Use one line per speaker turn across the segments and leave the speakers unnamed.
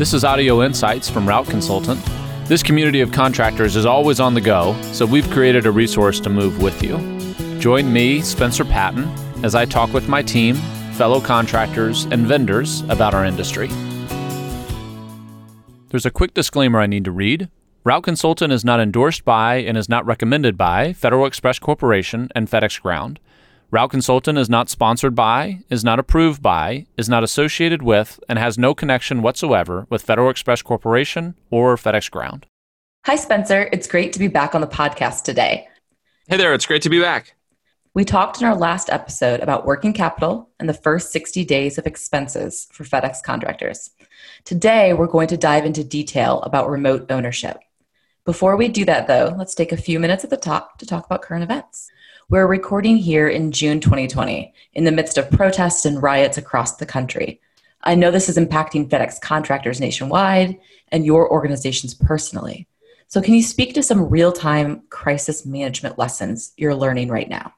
This is Audio Insights from Route Consultant. This community of contractors is always on the go, so we've created a resource to move with you. Join me, Spencer Patton, as I talk with my team, fellow contractors, and vendors about our industry. There's a quick disclaimer I need to read. Route Consultant is not endorsed by and is not recommended by Federal Express Corporation and FedEx Ground. Route Consultant is not sponsored by, is not approved by, is not associated with, and has no connection whatsoever with Federal Express Corporation or FedEx Ground.
Hi, Spencer. It's great to be back on the podcast today.
Hey there, it's great to be back.
We talked in our last episode about working capital and the first 60 days of expenses for FedEx contractors. Today, we're going to dive into detail about remote ownership. Before we do that, though, let's take a few minutes at the top to talk about current events. We're recording here in June 2020 in the midst of protests and riots across the country. I know this is impacting FedEx contractors nationwide and your organizations personally. So, can you speak to some real time crisis management lessons you're learning right now?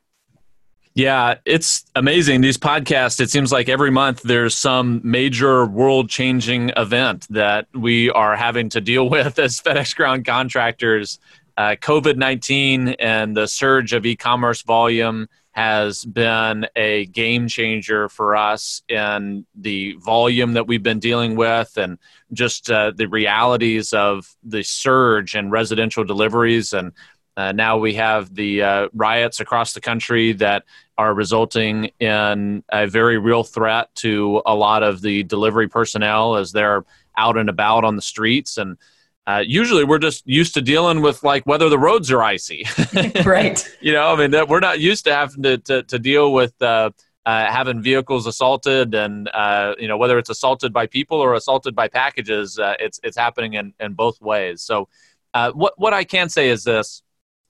Yeah, it's amazing. These podcasts, it seems like every month there's some major world changing event that we are having to deal with as FedEx ground contractors uh, COVID 19 and the surge of e commerce volume has been a game changer for us in the volume that we've been dealing with and just uh, the realities of the surge in residential deliveries. And uh, now we have the uh, riots across the country that are resulting in a very real threat to a lot of the delivery personnel as they're out and about on the streets. And uh, usually we're just used to dealing with like whether the roads are icy.
Right.
You know i mean that we're not used to having to, to, to deal with uh, uh, having vehicles assaulted and uh, you know whether it's assaulted by people or assaulted by packages uh, it's it's happening in, in both ways. So uh, what what i can say is this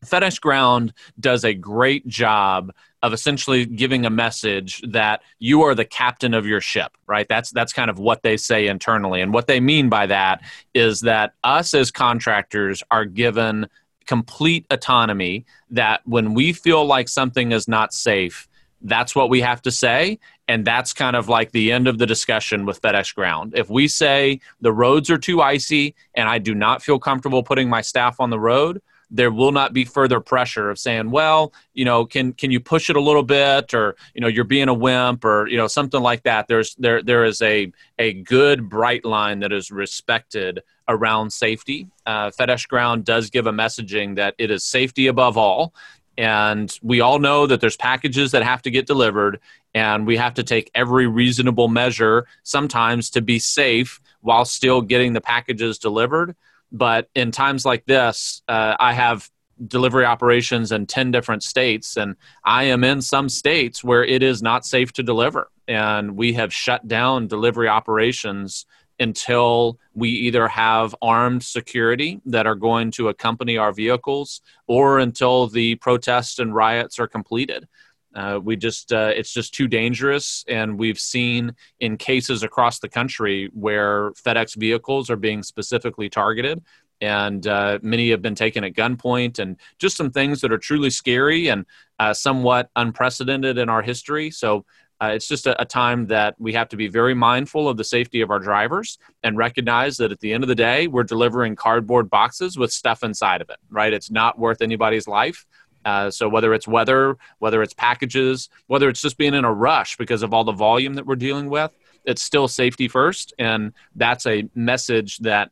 FedEx Ground does a great job of essentially giving a message that you are the captain of your ship, right? That's that's kind of what they say internally. And what they mean by that is that us as contractors are given complete autonomy that when we feel like something is not safe, that's what we have to say and that's kind of like the end of the discussion with FedEx Ground. If we say the roads are too icy and I do not feel comfortable putting my staff on the road, there will not be further pressure of saying, well, you know, can can you push it a little bit, or you know, you're being a wimp, or you know, something like that. There's there there is a a good bright line that is respected around safety. Uh, FedEx Ground does give a messaging that it is safety above all. And we all know that there's packages that have to get delivered, and we have to take every reasonable measure sometimes to be safe while still getting the packages delivered. But in times like this, uh, I have delivery operations in 10 different states, and I am in some states where it is not safe to deliver. And we have shut down delivery operations until we either have armed security that are going to accompany our vehicles or until the protests and riots are completed. Uh, we just uh, it's just too dangerous, and we've seen in cases across the country where FedEx vehicles are being specifically targeted, and uh, many have been taken at gunpoint, and just some things that are truly scary and uh, somewhat unprecedented in our history. So. Uh, it's just a, a time that we have to be very mindful of the safety of our drivers and recognize that at the end of the day, we're delivering cardboard boxes with stuff inside of it, right? It's not worth anybody's life. Uh, so whether it's weather, whether it's packages, whether it's just being in a rush because of all the volume that we're dealing with, it's still safety first, and that's a message that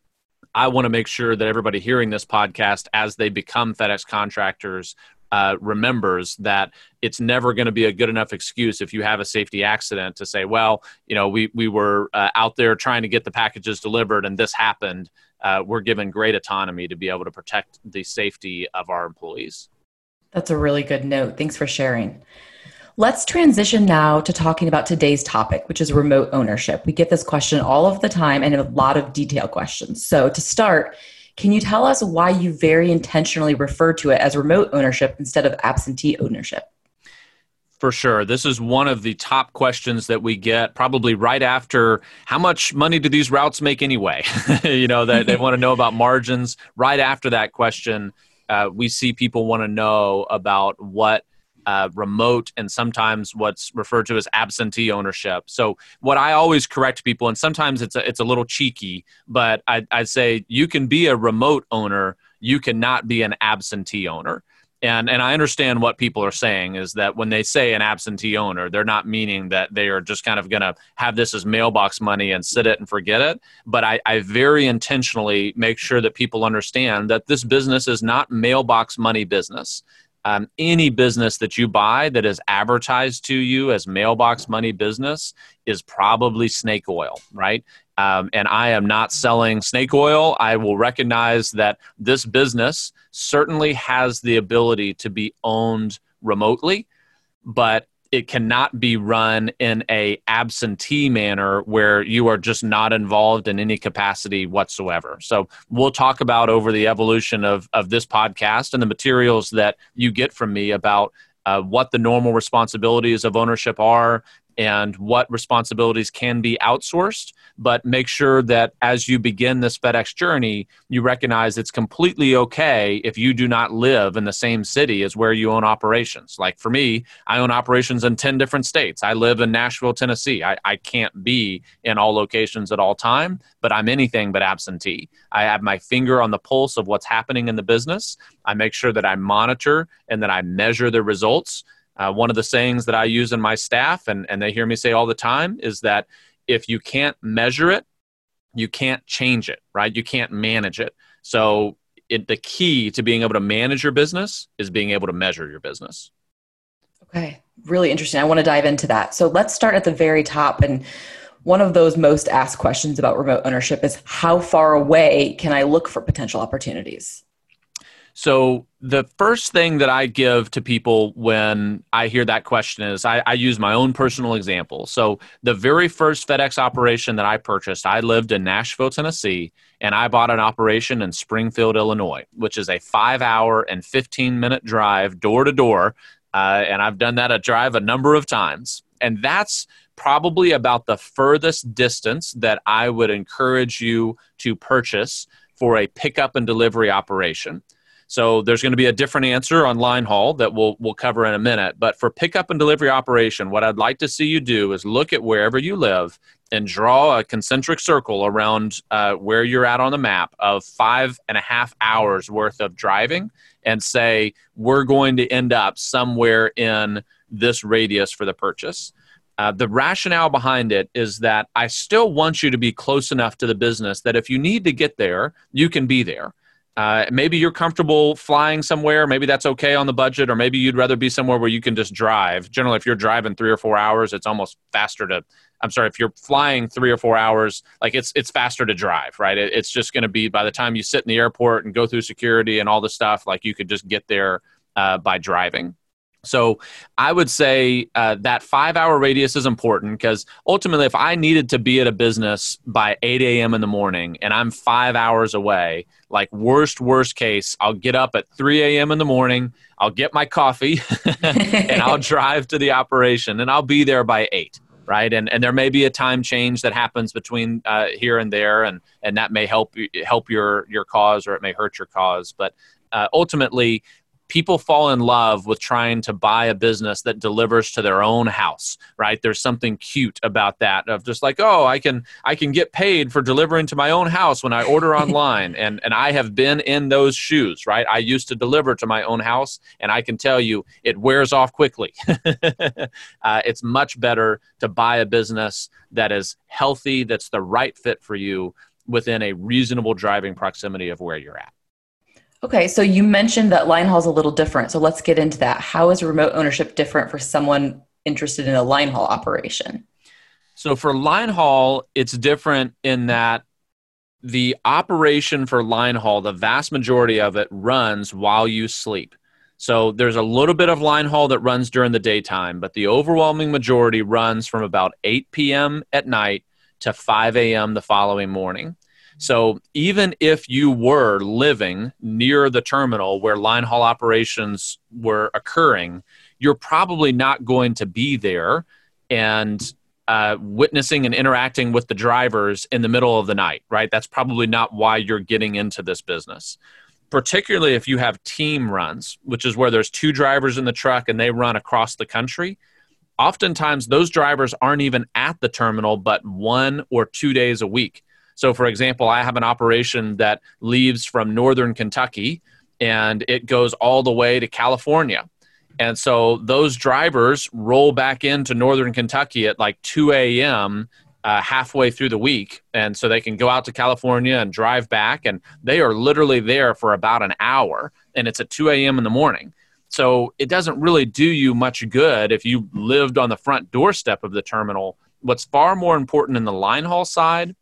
I want to make sure that everybody hearing this podcast as they become FedEx contractors uh, remembers that it's never going to be a good enough excuse if you have a safety accident to say, well, you know, we, we were uh, out there trying to get the packages delivered and this happened. Uh, we're given great autonomy to be able to protect the safety of our employees.
That's a really good note. Thanks for sharing. Let's transition now to talking about today's topic, which is remote ownership. We get this question all of the time and a lot of detail questions. So, to start, can you tell us why you very intentionally refer to it as remote ownership instead of absentee ownership?
For sure. This is one of the top questions that we get probably right after how much money do these routes make anyway? you know, that they want to know about margins. Right after that question, uh, we see people want to know about what uh, remote and sometimes what's referred to as absentee ownership. So what I always correct people, and sometimes it's a, it's a little cheeky, but I, I'd say you can be a remote owner, you cannot be an absentee owner and and I understand what people are saying is that when they say an absentee owner, they're not meaning that they are just kind of going to have this as mailbox money and sit it and forget it. But I, I very intentionally make sure that people understand that this business is not mailbox money business. Um, any business that you buy that is advertised to you as mailbox money business is probably snake oil, right? Um, and I am not selling snake oil. I will recognize that this business certainly has the ability to be owned remotely, but it cannot be run in a absentee manner where you are just not involved in any capacity whatsoever. So we'll talk about over the evolution of, of this podcast and the materials that you get from me about uh, what the normal responsibilities of ownership are and what responsibilities can be outsourced. But make sure that as you begin this FedEx journey, you recognize it's completely okay if you do not live in the same city as where you own operations. Like for me, I own operations in 10 different states. I live in Nashville, Tennessee. I, I can't be in all locations at all time, but I'm anything but absentee. I have my finger on the pulse of what's happening in the business. I make sure that I monitor and that I measure the results uh, one of the sayings that I use in my staff, and, and they hear me say all the time, is that if you can't measure it, you can't change it, right? You can't manage it. So it, the key to being able to manage your business is being able to measure your business.
Okay, really interesting. I want to dive into that. So let's start at the very top. And one of those most asked questions about remote ownership is how far away can I look for potential opportunities?
So the first thing that I give to people when I hear that question is I, I, use my own personal example. So the very first FedEx operation that I purchased, I lived in Nashville, Tennessee, and I bought an operation in Springfield, Illinois, which is a five hour and 15 minute drive door to door. Uh, and I've done that a drive a number of times. And that's probably about the furthest distance that I would encourage you to purchase for a pickup and delivery operation. So there's going to be a different answer on line haul that we'll we'll cover in a minute. But for pickup and delivery operation, what I'd like to see you do is look at wherever you live and draw a concentric circle around uh, where you're at on the map of five and a half hours worth of driving and say we're going to end up somewhere in this radius for the purchase. Uh, the rationale behind it is that I still want you to be close enough to the business that if you need to get there, you can be there. Uh, maybe you're comfortable flying somewhere. Maybe that's okay on the budget, or maybe you'd rather be somewhere where you can just drive. Generally, if you're driving three or four hours, it's almost faster to. I'm sorry, if you're flying three or four hours, like it's it's faster to drive, right? It, it's just going to be by the time you sit in the airport and go through security and all the stuff, like you could just get there uh, by driving. So I would say uh, that five hour radius is important because ultimately, if I needed to be at a business by 8 a.m. in the morning and I'm five hours away, like worst, worst case, I'll get up at 3 a.m. in the morning, I'll get my coffee, and I'll drive to the operation and I'll be there by 8 right? And and there may be a time change that happens between uh, here and there, and and that may help help your your cause or it may hurt your cause. But uh, ultimately, people fall in love with trying to buy a business that delivers to their own house right? There's something cute about that of just like oh i can i can get paid for delivering to my own house when i order online. And and i have been in those shoes right? I used to deliver to my own house and i can tell you it wears off quickly. Uh, it's much better to buy a business that is healthy that's the right fit for you within a reasonable driving proximity of where you're at
Okay, so you mentioned that line haul is a little different. So let's get into that. How is remote ownership different for someone interested in a line haul operation?
So for line haul, it's different in that the operation for line haul, the vast majority of it runs while you sleep. So there's a little bit of line haul that runs during the daytime, but the overwhelming majority runs from about 8 p.m. at night to 5 a.m. the following morning. So even if you were living near the terminal where line haul operations were occurring, you're probably not going to be there and uh, witnessing and interacting with the drivers in the middle of the night, right? That's probably not why you're getting into this business. particularly if you have team runs, which is where there's two drivers in the truck and they run across the country. Oftentimes, those drivers aren't even at the terminal, but one or two days a week. So, for example, I have an operation that leaves from northern Kentucky and it goes all the way to California. And so those drivers roll back into northern Kentucky at like 2 a.m. Uh, halfway through the week. And so they can go out to California and drive back. And they are literally there for about an hour. And it's at 2 a.m. in the morning. So it doesn't really do you much good if you lived on the front doorstep of the terminal. What's far more important in the line haul side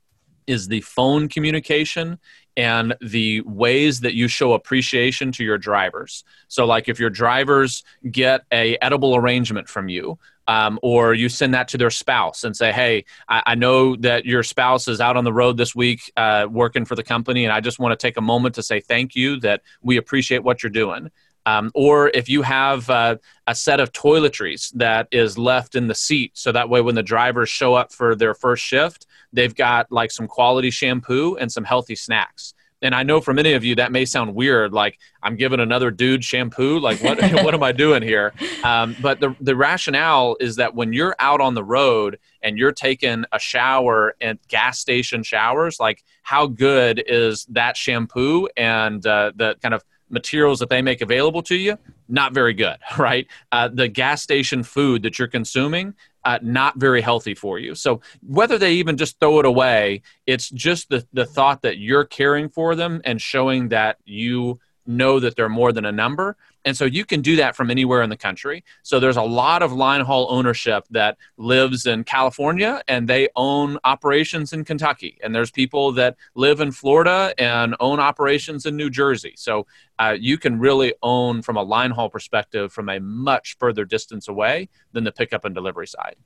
is the phone communication and the ways that you show appreciation to your drivers. So, like if your drivers get a edible arrangement from you, um, or you send that to their spouse and say, "Hey, I, I, know that your spouse is out on the road this week uh, working for the company, and I just want to take a moment to say thank you that we appreciate what you're doing." Um, or if you have uh, a set of toiletries that is left in the seat, so that way when the drivers show up for their first shift, They've got like some quality shampoo and some healthy snacks. And I know for many of you that may sound weird, like I'm giving another dude shampoo. Like what what am I doing here? Um, but the the rationale is that when you're out on the road and you're taking a shower at gas station showers, like how good is that shampoo and uh, the kind of materials that they make available to you not very good right uh, the gas station food that you're consuming uh, not very healthy for you. So whether they even just throw it away, it's just the, the thought that you're caring for them and showing that you know that they're more than a number. And so you can do that from anywhere in the country. So there's a lot of line haul ownership that lives in California and they own operations in Kentucky. And there's people that live in Florida and own operations in New Jersey. So uh, you can really own from a line haul perspective from a much further distance away than the pickup and delivery side.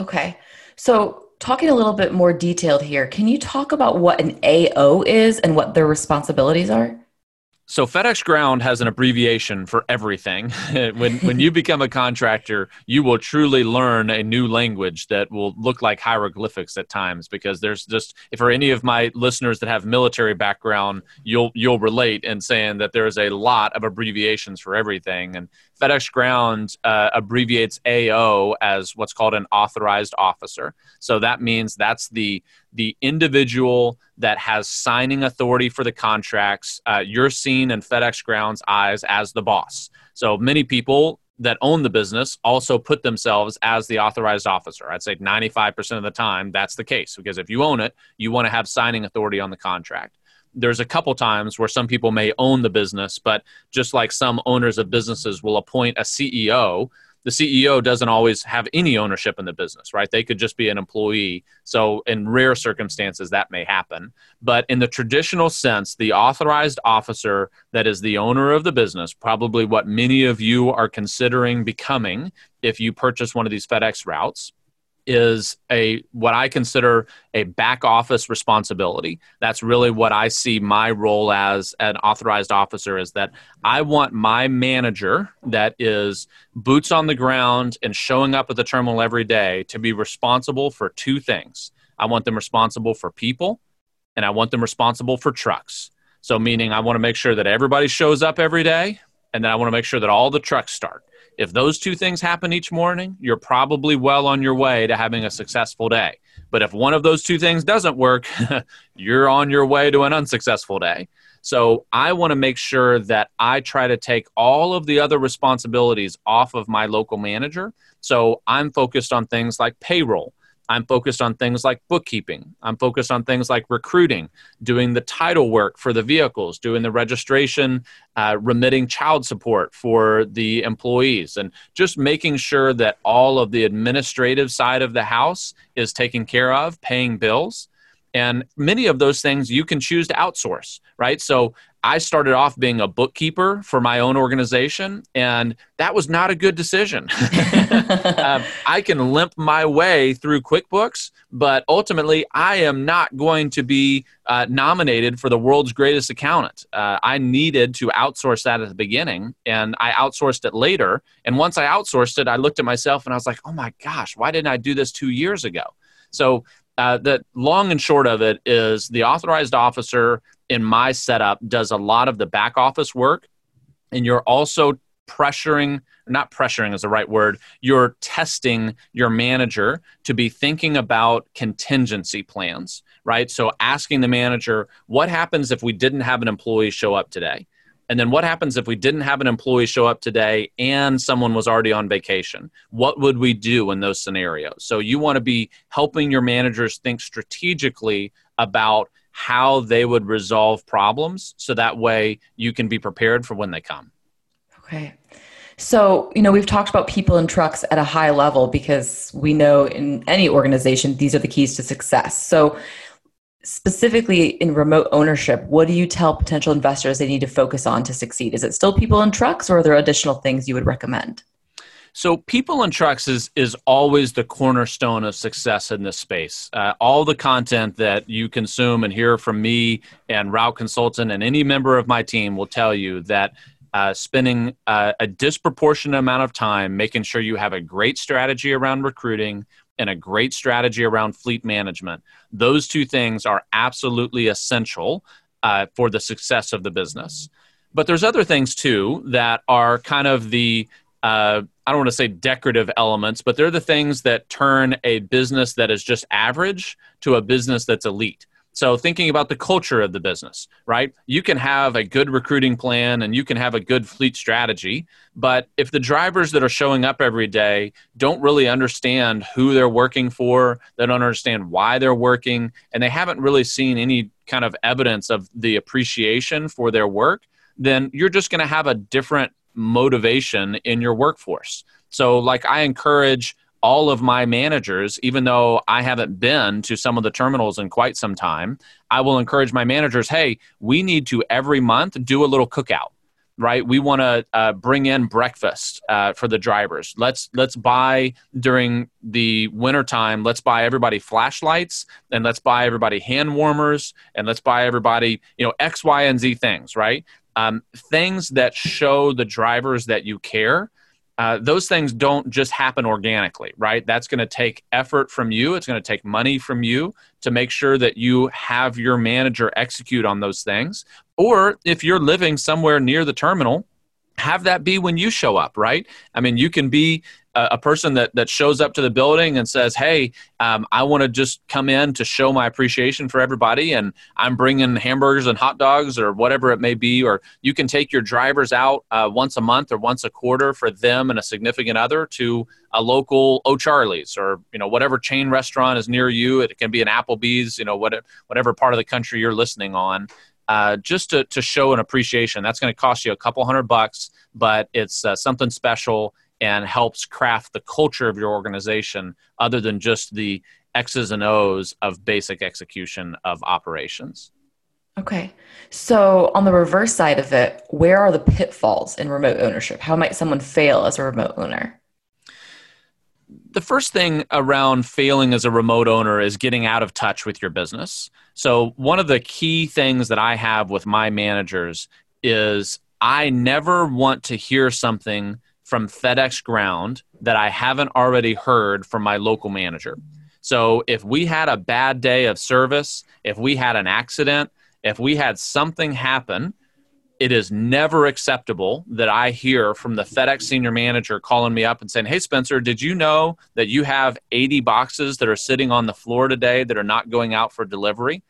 Okay. So talking a little bit more detailed here, can you talk about what an AO is and what their responsibilities are?
So FedEx Ground has an abbreviation for everything. when when you become a contractor, you will truly learn a new language that will look like hieroglyphics at times because there's just if for any of my listeners that have military background, you'll you'll relate in saying that there's a lot of abbreviations for everything and FedEx Ground uh, abbreviates AO as what's called an authorized officer. So that means that's the the individual that has signing authority for the contracts. Uh, you're seen in FedEx Ground's eyes as the boss. So many people that own the business also put themselves as the authorized officer. I'd say 95% of the time that's the case because if you own it, you want to have signing authority on the contract there's a couple times where some people may own the business, but just like some owners of businesses will appoint a CEO, the CEO doesn't always have any ownership in the business, right? They could just be an employee. So, in rare circumstances, that may happen. But in the traditional sense, the authorized officer that is the owner of the business, probably what many of you are considering becoming if you purchase one of these FedEx routes, is a what I consider a back office responsibility. That's really what I see my role as an authorized officer is that I want my manager that is boots on the ground and showing up at the terminal every day to be responsible for two things. I want them responsible for people and I want them responsible for trucks. So meaning I want to make sure that everybody shows up every day and then I want to make sure that all the trucks start. If those two things happen each morning, you're probably well on your way to having a successful day. But if one of those two things doesn't work, you're on your way to an unsuccessful day. So I want to make sure that I try to take all of the other responsibilities off of my local manager. So I'm focused on things like payroll. I'm focused on things like bookkeeping. I'm focused on things like recruiting, doing the title work for the vehicles, doing the registration, uh, remitting child support for the employees, and just making sure that all of the administrative side of the house is taken care of, paying bills. And many of those things you can choose to outsource, right? So I started off being a bookkeeper for my own organization, and that was not a good decision. um, I can limp my way through QuickBooks, but ultimately, I am not going to be uh, nominated for the world's greatest accountant. Uh, I needed to outsource that at the beginning, and I outsourced it later. And once I outsourced it, I looked at myself and I was like, oh my gosh, why didn't I do this two years ago? So uh, long and short of it is the authorized officer in my setup does a lot of the back office work, and you're also pressuring not pressuring is the right word you're testing your manager to be thinking about contingency plans right? So asking the manager what happens if we didn't have an employee show up today and then what happens if we didn't have an employee show up today and someone was already on vacation? What would we do in those scenarios? So you want to be helping your managers think strategically about how they would resolve problems so that way you can be prepared for when they come.
Okay. So, you know, we've talked about people and trucks at a high level because we know in any organization these are the keys to success. So, specifically in remote ownership, what do you tell potential investors they need to focus on to succeed? Is it still people and trucks, or are there additional things you would recommend?
So, people and trucks is is always the cornerstone of success in this space. Uh, all the content that you consume and hear from me and Route Consultant and any member of my team will tell you that uh, spending uh, a disproportionate amount of time making sure you have a great strategy around recruiting, and a great strategy around fleet management. Those two things are absolutely essential uh, for the success of the business. But there's other things too that are kind of the uh, I don't want to say decorative elements, but they're the things that turn a business that is just average to a business that's elite. So, thinking about the culture of the business, right? You can have a good recruiting plan and you can have a good fleet strategy, but if the drivers that are showing up every day don't really understand who they're working for, they don't understand why they're working, and they haven't really seen any kind of evidence of the appreciation for their work, then you're just going to have a different motivation in your workforce. So, like, I encourage all of my managers, even though I haven't been to some of the terminals in quite some time, I will encourage my managers hey, we need to every month do a little cookout. Right, we want to uh, bring in breakfast uh, for the drivers. Let's let's buy during the wintertime. Let's buy everybody flashlights, and let's buy everybody hand warmers, and let's buy everybody you know X, Y, and Z things. Right, um, things that show the drivers that you care uh, those things don't just happen organically, right? That's going to take effort from you. It's going to take money from you to make sure that you have your manager execute on those things. Or if you're living somewhere near the terminal, have that be when you show up, right? I mean, you can be a, person that, that shows up to the building and says, Hey, um, I want to just come in to show my appreciation for everybody, and I'm bringing hamburgers and hot dogs or whatever it may be. Or you can take your drivers out uh, once a month or once a quarter for them and a significant other to a local O'Charlie's or you know whatever chain restaurant is near you. It can be an Applebee's, you know, whatever part of the country you're listening on uh, just to, to show an appreciation. That's going to cost you a couple hundred bucks, but it's uh, something special and helps craft the culture of your organization other than just the X's and O's of basic execution of operations.
Okay. So, on the reverse side of it, where are the pitfalls in remote ownership? How might someone fail as a remote owner?
the first thing around failing as a remote owner is getting out of touch with your business. So, one of the key things that I have with my managers is I never want to hear something from FedEx Ground that I haven't already heard from my local manager. So, if we had a bad day of service, if we had an accident, if we had something happen, it is never acceptable that I hear from the FedEx senior manager calling me up and saying, Hey, Spencer, did you know that you have 80 boxes that are sitting on the floor today that are not going out for delivery?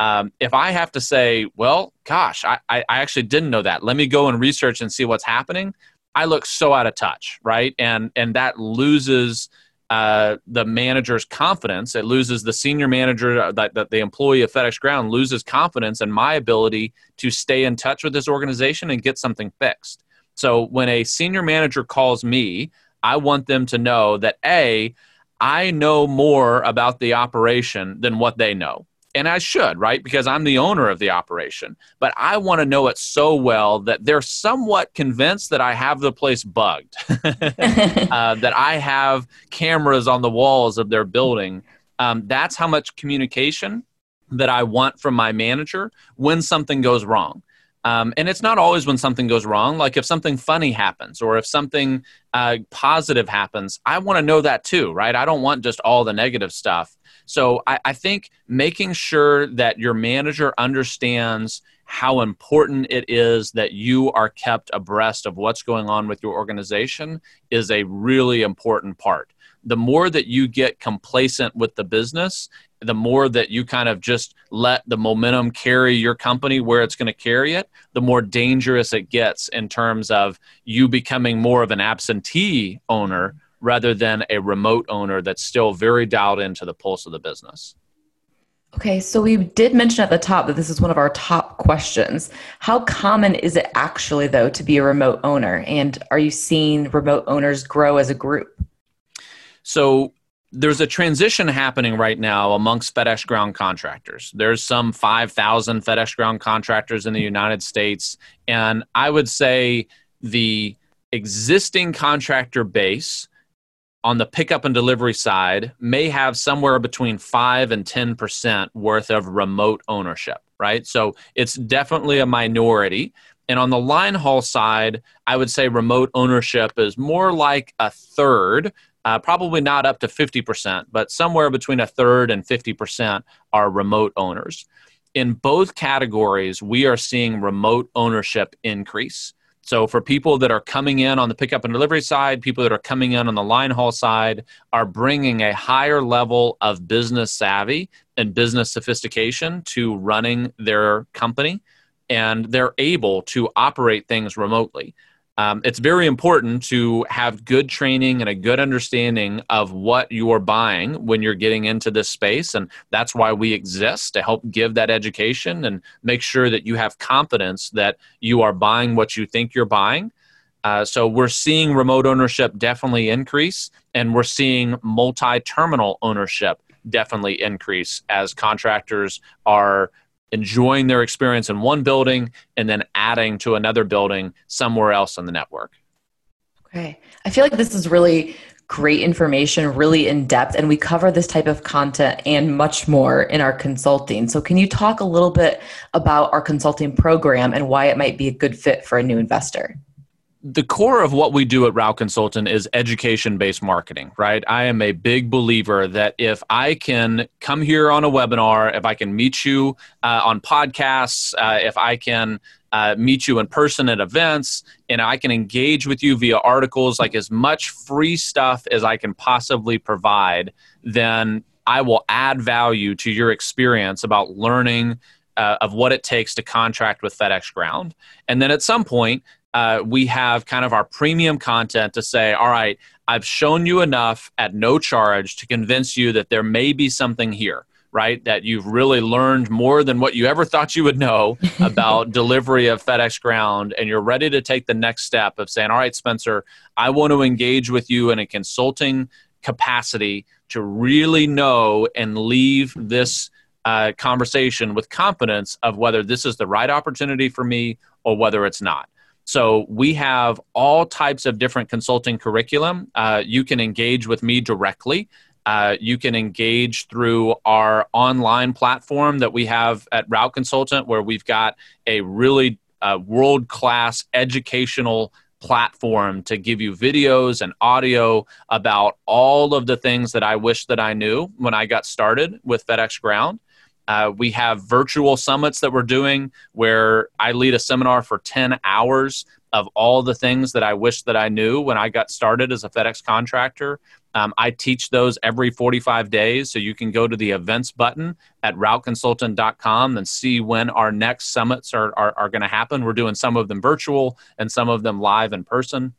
Um, if I have to say, Well, gosh, I, I actually didn't know that. Let me go and research and see what's happening. I look so out of touch, right? And and that loses uh, the manager's confidence. It loses the senior manager, uh, that, that the employee of FedEx Ground loses confidence in my ability to stay in touch with this organization and get something fixed. So when a senior manager calls me, I want them to know that A, I know more about the operation than what they know and I should, right? Because I'm the owner of the operation. But I want to know it so well that they're somewhat convinced that I have the place bugged, uh, that I have cameras on the walls of their building. Um, that's how much communication that I want from my manager when something goes wrong. Um, and it's not always when something goes wrong. Like if something funny happens or if something uh, positive happens, I want to know that too, right? I don't want just all the negative stuff. So I, I think making sure that your manager understands how important it is that you are kept abreast of what's going on with your organization is a really important part. The more that you get complacent with the business the more that you kind of just let the momentum carry your company where it's going to carry it, the more dangerous it gets in terms of you becoming more of an absentee owner rather than a remote owner that's still very dialed into the pulse of the business.
Okay, so we did mention at the top that this is one of our top questions. How common is it actually, though, to be a remote owner? And are you seeing remote owners grow as a group?
So, there's a transition happening right now amongst FedEx ground contractors. There's some 5,000 FedEx ground contractors in the United States. And I would say the existing contractor base on the pickup and delivery side may have somewhere between 5 and 10% worth of remote ownership, right? So it's definitely a minority. And on the line haul side, I would say remote ownership is more like a third uh, probably not up to 50%, but somewhere between a third and 50% are remote owners. In both categories, we are seeing remote ownership increase. So, for people that are coming in on the pickup and delivery side, people that are coming in on the line haul side are bringing a higher level of business savvy and business sophistication to running their company, and they're able to operate things remotely um, it's very important to have good training and a good understanding of what you're buying when you're getting into this space. And that's why we exist to help give that education and make sure that you have confidence that you are buying what you think you're buying. Uh, so we're seeing remote ownership definitely increase, and we're seeing multi terminal ownership definitely increase as contractors are enjoying their experience in one building and then adding to another building somewhere else on the network.
Okay. I feel like this is really great information, really in depth, and we cover this type of content and much more in our consulting. So, can you talk a little bit about our consulting program and why it might be a good fit for a new investor?
The core of what we do at Route Consultant is education based marketing, right? I am a big believer that if I can come here on a webinar, if I can meet you uh, on podcasts, uh, if I can uh, meet you in person at events, and I can engage with you via articles, like as much free stuff as I can possibly provide, then I will add value to your experience about learning uh, of what it takes to contract with FedEx Ground. And then at some point, uh, we have kind of our premium content to say, all right, I've shown you enough at no charge to convince you that there may be something here, right? That you've really learned more than what you ever thought you would know about delivery of FedEx Ground, and you're ready to take the next step of saying, all right, Spencer, I want to engage with you in a consulting capacity to really know and leave this uh, conversation with confidence of whether this is the right opportunity for me or whether it's not. So we have all types of different consulting curriculum. Uh, you can engage with me directly. Uh, you can engage through our online platform that we have at Route Consultant, where we've got a really uh, world class educational platform to give you videos and audio about all of the things that I wish that I knew when I got started with FedEx Ground. Uh, we have virtual summits that we're doing where I lead a seminar for 10 hours of all the things that I wish that I knew when I got started as a FedEx contractor. Um, I teach those every 45 days. So you can go to the events button at routeconsultant.com and see when our next summits are, are, are going to happen. We're doing some of them virtual and some of them live in person.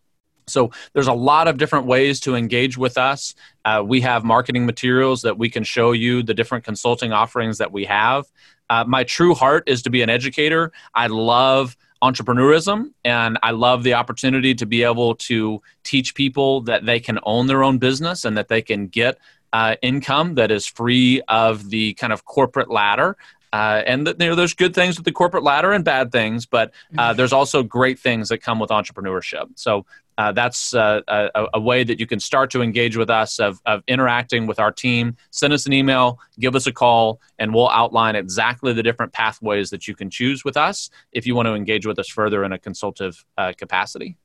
So there's a lot of different ways to engage with us. Uh, we have marketing materials that we can show you the different consulting offerings that we have. Uh, my true heart is to be an educator. I love entrepreneurism and I love the opportunity to be able to teach people that they can own their own business and that they can get uh, income that is free of the kind of corporate ladder uh, and you know, there's good things with the corporate ladder and bad things, but uh, mm-hmm. there's also great things that come with entrepreneurship. So uh, that's uh, a, a, way that you can start to engage with us of, of interacting with our team. Send us an email, give us a call, and we'll outline exactly the different pathways that you can choose with us if you want to engage with us further in a consultative uh, capacity.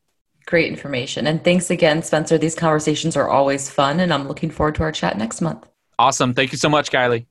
Great information. And thanks again, Spencer. These conversations are always fun, and I'm looking forward to our chat next month.
Awesome. Thank you so much, Kylie.